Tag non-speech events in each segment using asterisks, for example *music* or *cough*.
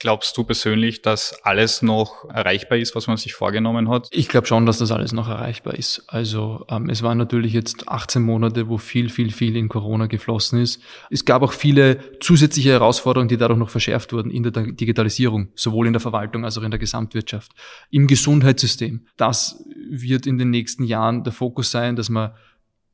Glaubst du persönlich, dass alles noch erreichbar ist, was man sich vorgenommen hat? Ich glaube schon, dass das alles noch erreichbar ist. Also ähm, es waren natürlich jetzt 18 Monate, wo viel, viel, viel in Corona geflossen ist. Es gab auch viele zusätzliche Herausforderungen, die dadurch noch verschärft wurden in der Digitalisierung, sowohl in der Verwaltung als auch in der Gesamtwirtschaft, im Gesundheitssystem. Das wird in den nächsten Jahren der Fokus sein, dass man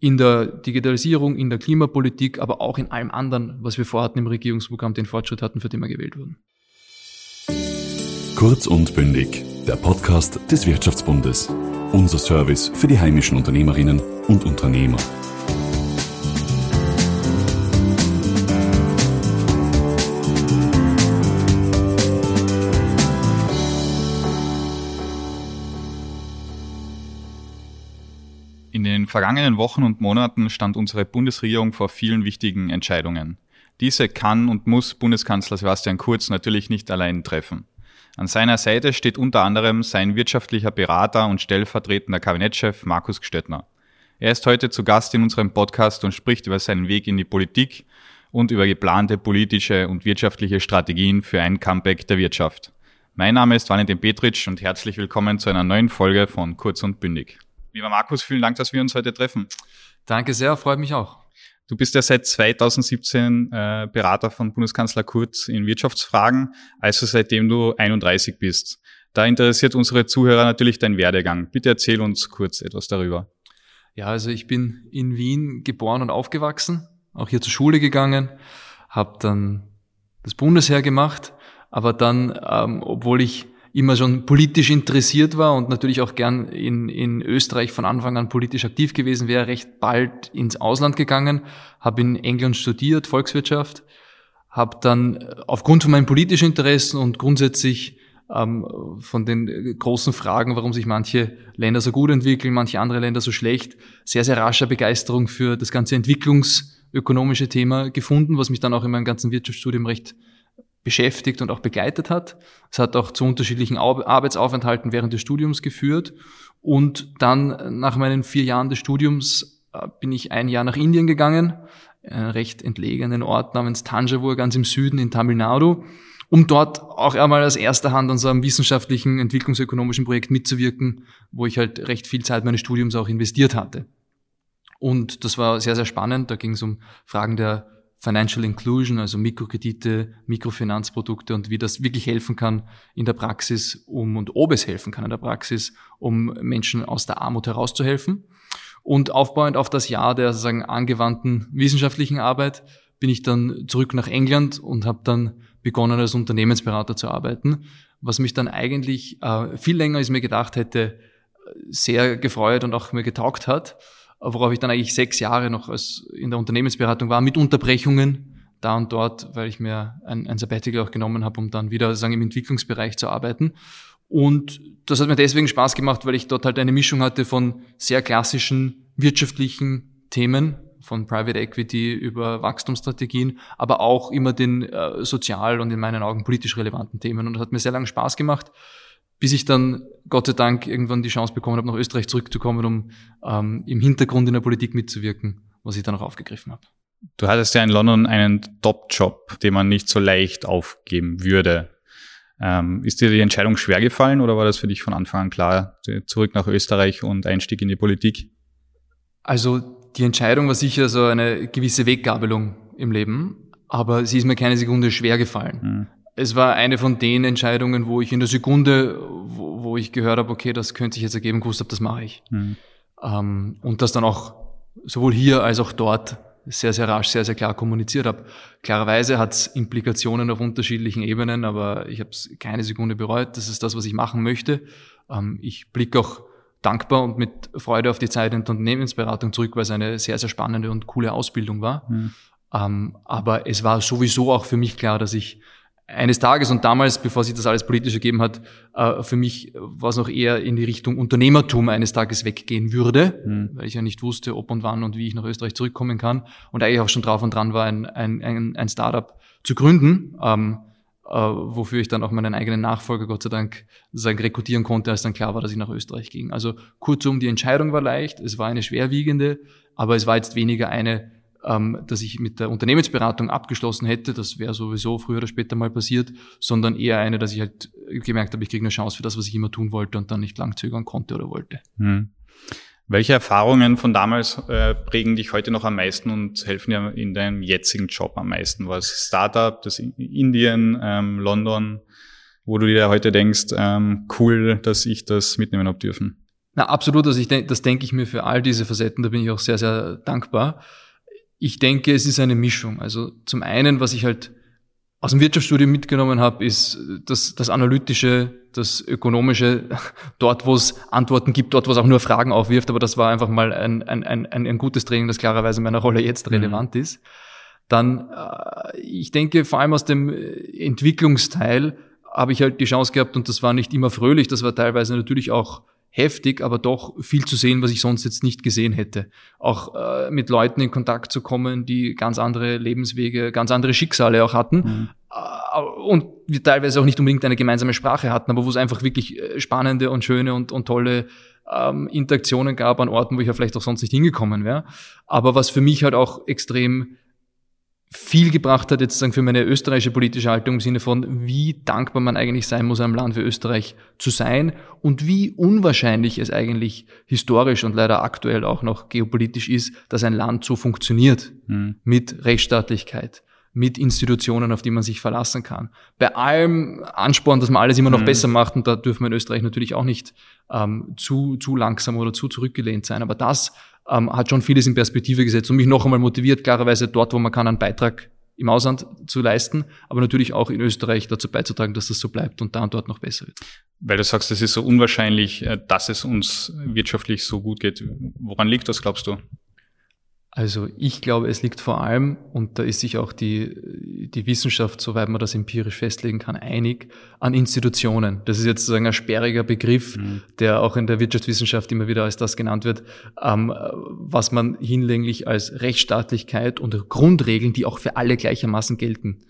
in der Digitalisierung, in der Klimapolitik, aber auch in allem anderen, was wir vorhatten im Regierungsprogramm, den Fortschritt hatten, für den wir gewählt wurden. Kurz und bündig, der Podcast des Wirtschaftsbundes. Unser Service für die heimischen Unternehmerinnen und Unternehmer. In den vergangenen Wochen und Monaten stand unsere Bundesregierung vor vielen wichtigen Entscheidungen. Diese kann und muss Bundeskanzler Sebastian Kurz natürlich nicht allein treffen. An seiner Seite steht unter anderem sein wirtschaftlicher Berater und stellvertretender Kabinettschef Markus Gstöttner. Er ist heute zu Gast in unserem Podcast und spricht über seinen Weg in die Politik und über geplante politische und wirtschaftliche Strategien für ein Comeback der Wirtschaft. Mein Name ist Valentin Petritsch und herzlich willkommen zu einer neuen Folge von Kurz und Bündig. Lieber Markus, vielen Dank, dass wir uns heute treffen. Danke sehr, freut mich auch. Du bist ja seit 2017 äh, Berater von Bundeskanzler Kurz in Wirtschaftsfragen, also seitdem du 31 bist. Da interessiert unsere Zuhörer natürlich dein Werdegang. Bitte erzähl uns kurz etwas darüber. Ja, also ich bin in Wien geboren und aufgewachsen, auch hier zur Schule gegangen, habe dann das Bundesheer gemacht, aber dann, ähm, obwohl ich immer schon politisch interessiert war und natürlich auch gern in, in Österreich von Anfang an politisch aktiv gewesen wäre, recht bald ins Ausland gegangen, habe in England studiert, Volkswirtschaft, habe dann aufgrund von meinen politischen Interessen und grundsätzlich ähm, von den großen Fragen, warum sich manche Länder so gut entwickeln, manche andere Länder so schlecht, sehr, sehr rascher Begeisterung für das ganze entwicklungsökonomische Thema gefunden, was mich dann auch in meinem ganzen Wirtschaftsstudium recht beschäftigt und auch begleitet hat. Es hat auch zu unterschiedlichen Arbeitsaufenthalten während des Studiums geführt. Und dann nach meinen vier Jahren des Studiums äh, bin ich ein Jahr nach Indien gegangen, einen recht entlegenen Ort namens Tanjavur, ganz im Süden in Tamil Nadu, um dort auch einmal als erster Hand an so einem wissenschaftlichen, entwicklungsökonomischen Projekt mitzuwirken, wo ich halt recht viel Zeit meines Studiums auch investiert hatte. Und das war sehr, sehr spannend. Da ging es um Fragen der Financial Inclusion, also Mikrokredite, Mikrofinanzprodukte und wie das wirklich helfen kann in der Praxis, um und ob es helfen kann in der Praxis, um Menschen aus der Armut herauszuhelfen. Und aufbauend auf das Jahr der sozusagen angewandten wissenschaftlichen Arbeit bin ich dann zurück nach England und habe dann begonnen als Unternehmensberater zu arbeiten, was mich dann eigentlich äh, viel länger als mir gedacht hätte sehr gefreut und auch mir getaugt hat worauf ich dann eigentlich sechs Jahre noch als in der Unternehmensberatung war, mit Unterbrechungen da und dort, weil ich mir ein, ein Sabbatical auch genommen habe, um dann wieder sagen, im Entwicklungsbereich zu arbeiten. Und das hat mir deswegen Spaß gemacht, weil ich dort halt eine Mischung hatte von sehr klassischen wirtschaftlichen Themen, von Private Equity über Wachstumsstrategien, aber auch immer den äh, sozial und in meinen Augen politisch relevanten Themen. Und das hat mir sehr lange Spaß gemacht bis ich dann Gott sei Dank irgendwann die Chance bekommen habe, nach Österreich zurückzukommen, um ähm, im Hintergrund in der Politik mitzuwirken, was ich dann auch aufgegriffen habe. Du hattest ja in London einen Top-Job, den man nicht so leicht aufgeben würde. Ähm, ist dir die Entscheidung schwer gefallen oder war das für dich von Anfang an klar, zurück nach Österreich und Einstieg in die Politik? Also die Entscheidung war sicher so eine gewisse Weggabelung im Leben, aber sie ist mir keine Sekunde schwer gefallen. Mhm es war eine von den Entscheidungen, wo ich in der Sekunde, wo, wo ich gehört habe, okay, das könnte sich jetzt ergeben, gewusst habe, das mache ich. Mhm. Ähm, und das dann auch sowohl hier als auch dort sehr, sehr rasch, sehr, sehr klar kommuniziert habe. Klarerweise hat es Implikationen auf unterschiedlichen Ebenen, aber ich habe es keine Sekunde bereut. Das ist das, was ich machen möchte. Ähm, ich blicke auch dankbar und mit Freude auf die Zeit in der Unternehmensberatung zurück, weil es eine sehr, sehr spannende und coole Ausbildung war. Mhm. Ähm, aber es war sowieso auch für mich klar, dass ich eines Tages und damals, bevor sich das alles politisch ergeben hat, äh, für mich war es noch eher in die Richtung Unternehmertum eines Tages weggehen würde, mhm. weil ich ja nicht wusste, ob und wann und wie ich nach Österreich zurückkommen kann und eigentlich auch schon drauf und dran war, ein, ein, ein Startup zu gründen, ähm, äh, wofür ich dann auch meinen eigenen Nachfolger Gott sei Dank sagen, rekrutieren konnte, als dann klar war, dass ich nach Österreich ging. Also kurzum, die Entscheidung war leicht, es war eine schwerwiegende, aber es war jetzt weniger eine, ähm, dass ich mit der Unternehmensberatung abgeschlossen hätte, das wäre sowieso früher oder später mal passiert, sondern eher eine, dass ich halt gemerkt habe, ich kriege eine Chance für das, was ich immer tun wollte und dann nicht lang zögern konnte oder wollte. Hm. Welche Erfahrungen von damals äh, prägen dich heute noch am meisten und helfen dir in deinem jetzigen Job am meisten? Was Startup, das Indien, ähm, London, wo du dir heute denkst, ähm, cool, dass ich das mitnehmen habe dürfen? Na, absolut. Also ich denke, das denke ich mir für all diese Facetten, da bin ich auch sehr, sehr dankbar. Ich denke, es ist eine Mischung. Also zum einen, was ich halt aus dem Wirtschaftsstudium mitgenommen habe, ist das, das Analytische, das Ökonomische, *laughs* dort, wo es Antworten gibt, dort, wo es auch nur Fragen aufwirft. Aber das war einfach mal ein, ein, ein, ein gutes Training, das klarerweise meiner Rolle jetzt mhm. relevant mhm. ist. Dann, äh, ich denke, vor allem aus dem Entwicklungsteil habe ich halt die Chance gehabt, und das war nicht immer fröhlich, das war teilweise natürlich auch heftig, aber doch viel zu sehen, was ich sonst jetzt nicht gesehen hätte. Auch äh, mit Leuten in Kontakt zu kommen, die ganz andere Lebenswege, ganz andere Schicksale auch hatten. Mhm. Äh, und wir teilweise auch nicht unbedingt eine gemeinsame Sprache hatten, aber wo es einfach wirklich äh, spannende und schöne und, und tolle ähm, Interaktionen gab an Orten, wo ich ja vielleicht auch sonst nicht hingekommen wäre. Aber was für mich halt auch extrem viel gebracht hat, jetzt sagen für meine österreichische politische Haltung im Sinne von, wie dankbar man eigentlich sein muss, einem Land wie Österreich zu sein und wie unwahrscheinlich es eigentlich historisch und leider aktuell auch noch geopolitisch ist, dass ein Land so funktioniert mhm. mit Rechtsstaatlichkeit, mit Institutionen, auf die man sich verlassen kann. Bei allem Ansporn, dass man alles immer noch mhm. besser macht, und da dürfen wir in Österreich natürlich auch nicht ähm, zu, zu langsam oder zu zurückgelehnt sein, aber das ähm, hat schon vieles in Perspektive gesetzt und mich noch einmal motiviert, klarerweise dort, wo man kann, einen Beitrag im Ausland zu leisten, aber natürlich auch in Österreich dazu beizutragen, dass das so bleibt und da und dort noch besser wird. Weil du sagst, es ist so unwahrscheinlich, äh, dass es uns wirtschaftlich so gut geht. Woran liegt das, glaubst du? Also ich glaube, es liegt vor allem, und da ist sich auch die, die Wissenschaft, soweit man das empirisch festlegen kann, einig, an Institutionen. Das ist jetzt sozusagen ein sperriger Begriff, mhm. der auch in der Wirtschaftswissenschaft immer wieder als das genannt wird, ähm, was man hinlänglich als Rechtsstaatlichkeit und Grundregeln, die auch für alle gleichermaßen gelten,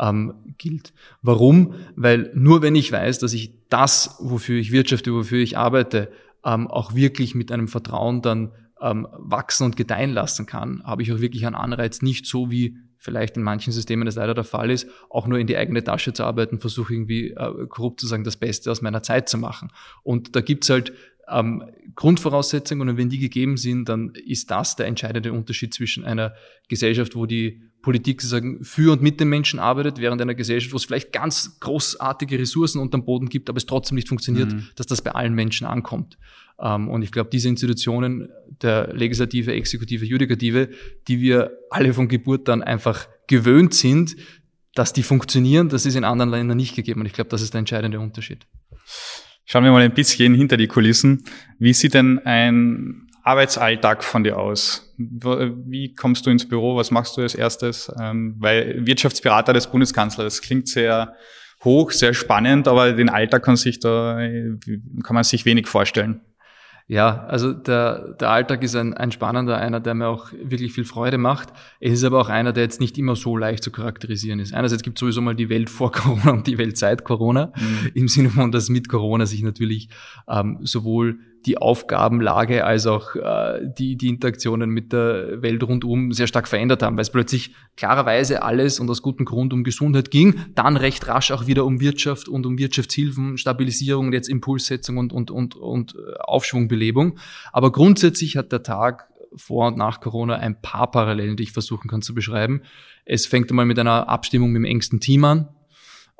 ähm, gilt. Warum? Weil nur wenn ich weiß, dass ich das, wofür ich wirtschafte, wofür ich arbeite, ähm, auch wirklich mit einem Vertrauen dann ähm, wachsen und gedeihen lassen kann, habe ich auch wirklich einen Anreiz, nicht so wie vielleicht in manchen Systemen das leider der Fall ist, auch nur in die eigene Tasche zu arbeiten, versuche irgendwie äh, korrupt zu sagen, das Beste aus meiner Zeit zu machen. Und da gibt's halt ähm, Grundvoraussetzungen und wenn die gegeben sind, dann ist das der entscheidende Unterschied zwischen einer Gesellschaft, wo die Politik sozusagen für und mit den Menschen arbeitet, während einer Gesellschaft, wo es vielleicht ganz großartige Ressourcen unterm Boden gibt, aber es trotzdem nicht funktioniert, mhm. dass das bei allen Menschen ankommt. Ähm, und ich glaube, diese Institutionen der Legislative, Exekutive, Judikative, die wir alle von Geburt dann einfach gewöhnt sind, dass die funktionieren, das ist in anderen Ländern nicht gegeben. Und ich glaube, das ist der entscheidende Unterschied. Schauen wir mal ein bisschen hinter die Kulissen. Wie sieht denn ein Arbeitsalltag von dir aus? Wie kommst du ins Büro? Was machst du als erstes? Ähm, weil Wirtschaftsberater des Bundeskanzlers, klingt sehr hoch, sehr spannend, aber den Alltag kann sich da, kann man sich wenig vorstellen. Ja, also der, der Alltag ist ein, ein spannender, einer, der mir auch wirklich viel Freude macht. Es ist aber auch einer, der jetzt nicht immer so leicht zu charakterisieren ist. Einerseits gibt es sowieso mal die Welt vor *laughs* Corona und die Welt seit Corona, mhm. im Sinne von, dass mit Corona sich natürlich ähm, sowohl die Aufgabenlage als auch äh, die, die Interaktionen mit der Welt rundum sehr stark verändert haben, weil es plötzlich klarerweise alles und aus gutem Grund um Gesundheit ging, dann recht rasch auch wieder um Wirtschaft und um Wirtschaftshilfen, Stabilisierung, jetzt Impulssetzung und, und, und, und äh, Aufschwungbelebung. Aber grundsätzlich hat der Tag vor und nach Corona ein paar Parallelen, die ich versuchen kann zu beschreiben. Es fängt einmal mit einer Abstimmung mit dem engsten Team an,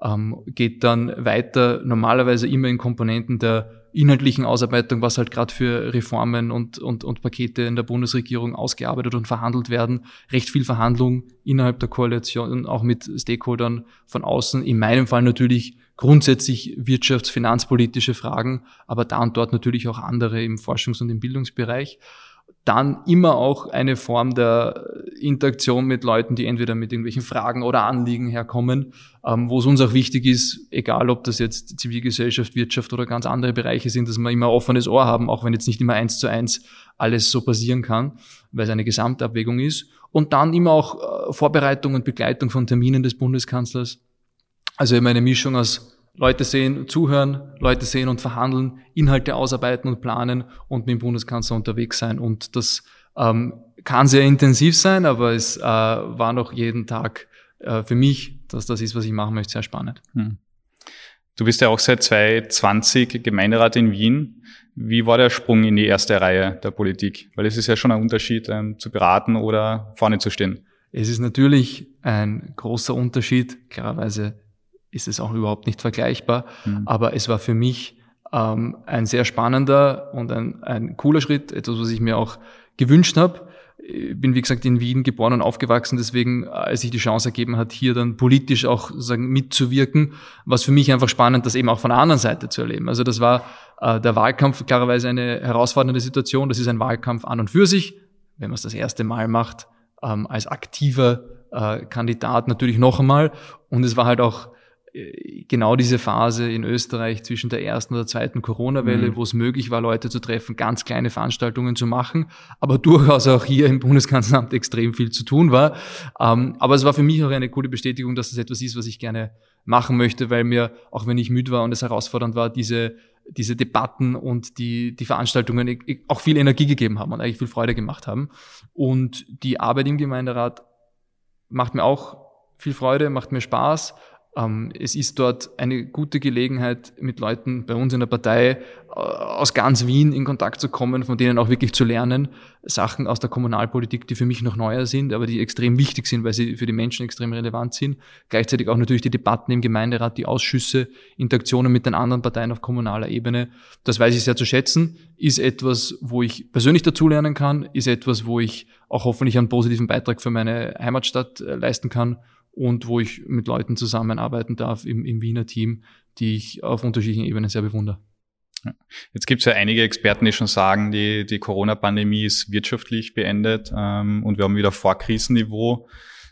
ähm, geht dann weiter normalerweise immer in Komponenten der inhaltlichen Ausarbeitung, was halt gerade für Reformen und, und, und Pakete in der Bundesregierung ausgearbeitet und verhandelt werden. Recht viel Verhandlung innerhalb der Koalition, auch mit Stakeholdern von außen. In meinem Fall natürlich grundsätzlich wirtschafts-, finanzpolitische Fragen, aber da und dort natürlich auch andere im Forschungs- und im Bildungsbereich dann immer auch eine Form der Interaktion mit Leuten, die entweder mit irgendwelchen Fragen oder Anliegen herkommen, ähm, wo es uns auch wichtig ist, egal ob das jetzt Zivilgesellschaft, Wirtschaft oder ganz andere Bereiche sind, dass wir immer offenes Ohr haben, auch wenn jetzt nicht immer eins zu eins alles so passieren kann, weil es eine Gesamtabwägung ist. Und dann immer auch äh, Vorbereitung und Begleitung von Terminen des Bundeskanzlers. Also immer eine Mischung aus Leute sehen, zuhören, Leute sehen und verhandeln, Inhalte ausarbeiten und planen und mit dem Bundeskanzler unterwegs sein und das Ähm, kann sehr intensiv sein, aber es äh, war noch jeden Tag äh, für mich, dass das ist, was ich machen möchte, sehr spannend. Hm. Du bist ja auch seit 2020 Gemeinderat in Wien. Wie war der Sprung in die erste Reihe der Politik? Weil es ist ja schon ein Unterschied, ähm, zu beraten oder vorne zu stehen. Es ist natürlich ein großer Unterschied. Klarerweise ist es auch überhaupt nicht vergleichbar. Mhm. Aber es war für mich ähm, ein sehr spannender und ein, ein cooler Schritt, etwas, was ich mir auch gewünscht habe. Ich bin, wie gesagt, in Wien geboren und aufgewachsen, deswegen, als sich die Chance ergeben hat, hier dann politisch auch sagen, mitzuwirken, war es für mich einfach spannend, das eben auch von der anderen Seite zu erleben. Also das war äh, der Wahlkampf klarerweise eine herausfordernde Situation. Das ist ein Wahlkampf an und für sich, wenn man es das erste Mal macht, ähm, als aktiver äh, Kandidat natürlich noch einmal. Und es war halt auch äh, genau diese Phase in Österreich zwischen der ersten oder zweiten Corona-Welle, mhm. wo es möglich war, Leute zu treffen, ganz kleine Veranstaltungen zu machen, aber durchaus auch hier im Bundeskanzleramt extrem viel zu tun war. Ähm, aber es war für mich auch eine coole Bestätigung, dass das etwas ist, was ich gerne machen möchte, weil mir, auch wenn ich müde war und es herausfordernd war, diese diese Debatten und die, die Veranstaltungen auch viel Energie gegeben haben und eigentlich viel Freude gemacht haben. Und die Arbeit im Gemeinderat macht mir auch viel Freude, macht mir Spaß es ist dort eine gute Gelegenheit, mit Leuten bei uns in der Partei äh, aus ganz Wien in Kontakt zu kommen, von denen auch wirklich zu lernen. Sachen aus der Kommunalpolitik, die für mich noch neuer sind, aber die extrem wichtig sind, weil sie für die Menschen extrem relevant sind. Gleichzeitig auch natürlich die Debatten im Gemeinderat, die Ausschüsse, Interaktionen mit den anderen Parteien auf kommunaler Ebene. Das weiß ich sehr zu schätzen, ist etwas, wo ich persönlich dazulernen kann, ist etwas, wo ich auch hoffentlich einen positiven Beitrag für meine Heimatstadt äh, leisten kann und wo ich mit Leuten zusammenarbeiten darf im, im Wiener Team, die ich auf unterschiedlichen Ebenen sehr bewundere. Jetzt gibt es ja einige Experten, die schon sagen, die, die Corona-Pandemie ist wirtschaftlich beendet ähm, und wir haben wieder Vorkrisenniveau.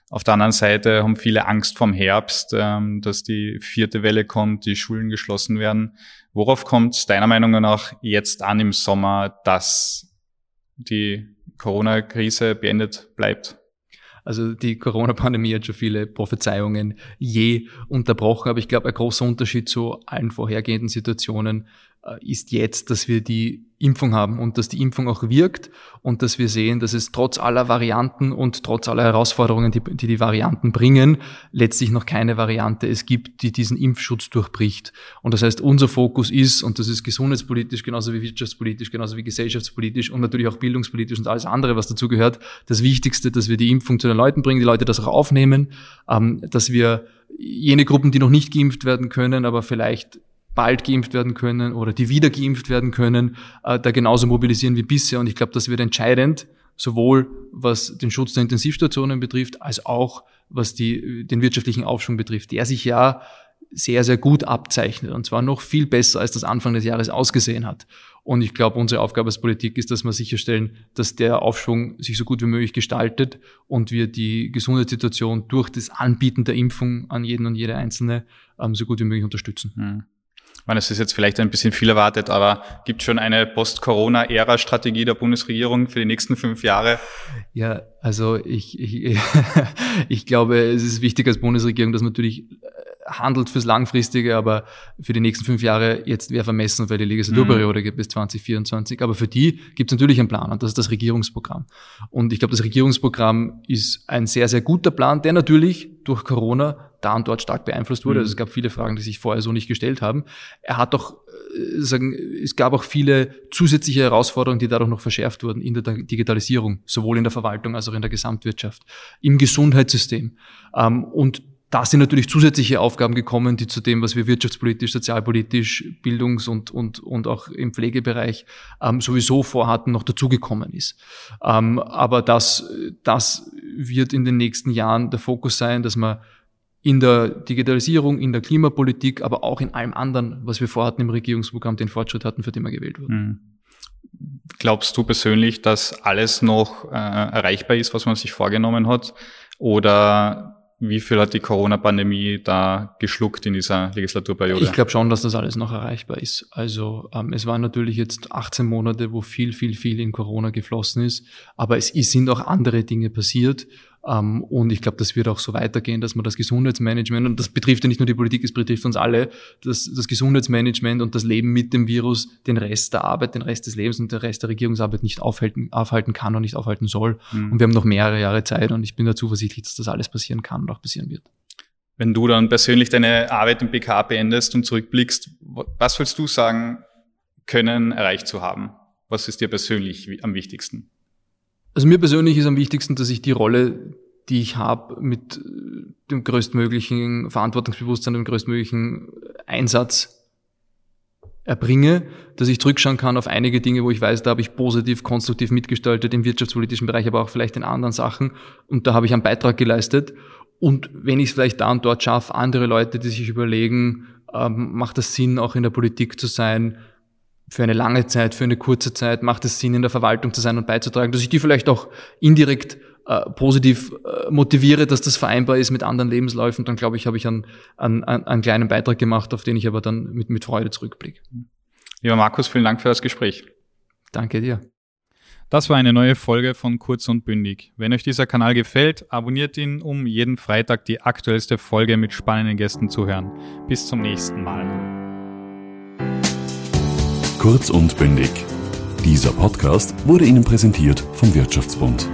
Auf der anderen Seite haben viele Angst vom Herbst, ähm, dass die vierte Welle kommt, die Schulen geschlossen werden. Worauf kommt deiner Meinung nach jetzt an im Sommer, dass die Corona-Krise beendet bleibt? Also die Corona-Pandemie hat schon viele Prophezeiungen je unterbrochen, aber ich glaube, ein großer Unterschied zu allen vorhergehenden Situationen äh, ist jetzt, dass wir die Impfung haben und dass die Impfung auch wirkt und dass wir sehen, dass es trotz aller Varianten und trotz aller Herausforderungen, die die, die Varianten bringen, letztlich noch keine Variante es gibt, die diesen Impfschutz durchbricht. Und das heißt, unser Fokus ist, und das ist gesundheitspolitisch genauso wie wirtschaftspolitisch, genauso wie gesellschaftspolitisch und natürlich auch bildungspolitisch und alles andere, was dazu gehört, das Wichtigste, dass wir die Impfung zu den Leuten bringen, die Leute das auch aufnehmen, ähm, dass wir jene Gruppen, die noch nicht geimpft werden können, aber vielleicht bald geimpft werden können oder die wieder geimpft werden können, äh, da genauso mobilisieren wie bisher. Und ich glaube, das wird entscheidend, sowohl was den Schutz der Intensivstationen betrifft, als auch was die, den wirtschaftlichen Aufschwung betrifft, der sich ja sehr, sehr gut abzeichnet und zwar noch viel besser, als das Anfang des Jahres ausgesehen hat. Und ich glaube, unsere Aufgabe als Politik ist, dass wir sicherstellen, dass der Aufschwung sich so gut wie möglich gestaltet und wir die Gesundheitssituation durch das Anbieten der Impfung an jeden und jede Einzelne ähm, so gut wie möglich unterstützen. Mhm. Ich meine, es ist jetzt vielleicht ein bisschen viel erwartet, aber gibt schon eine Post-Corona-Ära-Strategie der Bundesregierung für die nächsten fünf Jahre? Ja, also ich, ich, *laughs* ich glaube, es ist wichtig als Bundesregierung, dass man natürlich äh, handelt fürs Langfristige, aber für die nächsten fünf Jahre jetzt wäre vermessen, weil die Legislaturperiode mhm. gibt bis 2024. Aber für die gibt es natürlich einen Plan und das ist das Regierungsprogramm. Und ich glaube, das Regierungsprogramm ist ein sehr, sehr guter Plan, der natürlich durch Corona da und dort stark beeinflusst wurde. Mhm. Also es gab viele Fragen, die sich vorher so nicht gestellt haben. Er hat doch äh, sagen, es gab auch viele zusätzliche Herausforderungen, die dadurch noch verschärft wurden in der Digitalisierung, sowohl in der Verwaltung als auch in der Gesamtwirtschaft, im Gesundheitssystem. Ähm, und da sind natürlich zusätzliche Aufgaben gekommen, die zu dem, was wir wirtschaftspolitisch, sozialpolitisch, bildungs- und, und, und auch im Pflegebereich ähm, sowieso vorhatten, noch dazugekommen ist. Ähm, aber das, das wird in den nächsten Jahren der Fokus sein, dass man in der Digitalisierung, in der Klimapolitik, aber auch in allem anderen, was wir vorhatten im Regierungsprogramm, den Fortschritt hatten, für den wir gewählt wurden. Mhm. Glaubst du persönlich, dass alles noch äh, erreichbar ist, was man sich vorgenommen hat? Oder wie viel hat die Corona-Pandemie da geschluckt in dieser Legislaturperiode? Ich glaube schon, dass das alles noch erreichbar ist. Also ähm, es waren natürlich jetzt 18 Monate, wo viel, viel, viel in Corona geflossen ist, aber es sind auch andere Dinge passiert und ich glaube, das wird auch so weitergehen, dass man das Gesundheitsmanagement, und das betrifft ja nicht nur die Politik, es betrifft uns alle, dass das Gesundheitsmanagement und das Leben mit dem Virus den Rest der Arbeit, den Rest des Lebens und den Rest der Regierungsarbeit nicht aufhalten, aufhalten kann und nicht aufhalten soll. Mhm. Und wir haben noch mehrere Jahre Zeit und ich bin da zuversichtlich, dass das alles passieren kann und auch passieren wird. Wenn du dann persönlich deine Arbeit im PK beendest und zurückblickst, was willst du sagen, können erreicht zu haben? Was ist dir persönlich am wichtigsten? Also mir persönlich ist am wichtigsten, dass ich die Rolle, die ich habe, mit äh, dem größtmöglichen Verantwortungsbewusstsein, dem größtmöglichen Einsatz erbringe, dass ich zurückschauen kann auf einige Dinge, wo ich weiß, da habe ich positiv, konstruktiv mitgestaltet im wirtschaftspolitischen Bereich, aber auch vielleicht in anderen Sachen und da habe ich einen Beitrag geleistet. Und wenn ich es vielleicht da und dort schaffe, andere Leute, die sich überlegen, ähm, macht das Sinn, auch in der Politik zu sein, für eine lange Zeit, für eine kurze Zeit, macht es Sinn, in der Verwaltung zu sein und beizutragen, dass ich die vielleicht auch indirekt äh, positiv äh, motiviere, dass das vereinbar ist mit anderen Lebensläufen, dann glaube ich, habe ich einen, einen, einen kleinen Beitrag gemacht, auf den ich aber dann mit, mit Freude zurückblicke. Lieber Markus, vielen Dank für das Gespräch. Danke dir. Das war eine neue Folge von Kurz und Bündig. Wenn euch dieser Kanal gefällt, abonniert ihn, um jeden Freitag die aktuellste Folge mit spannenden Gästen zu hören. Bis zum nächsten Mal. Kurz und bündig. Dieser Podcast wurde Ihnen präsentiert vom Wirtschaftsbund.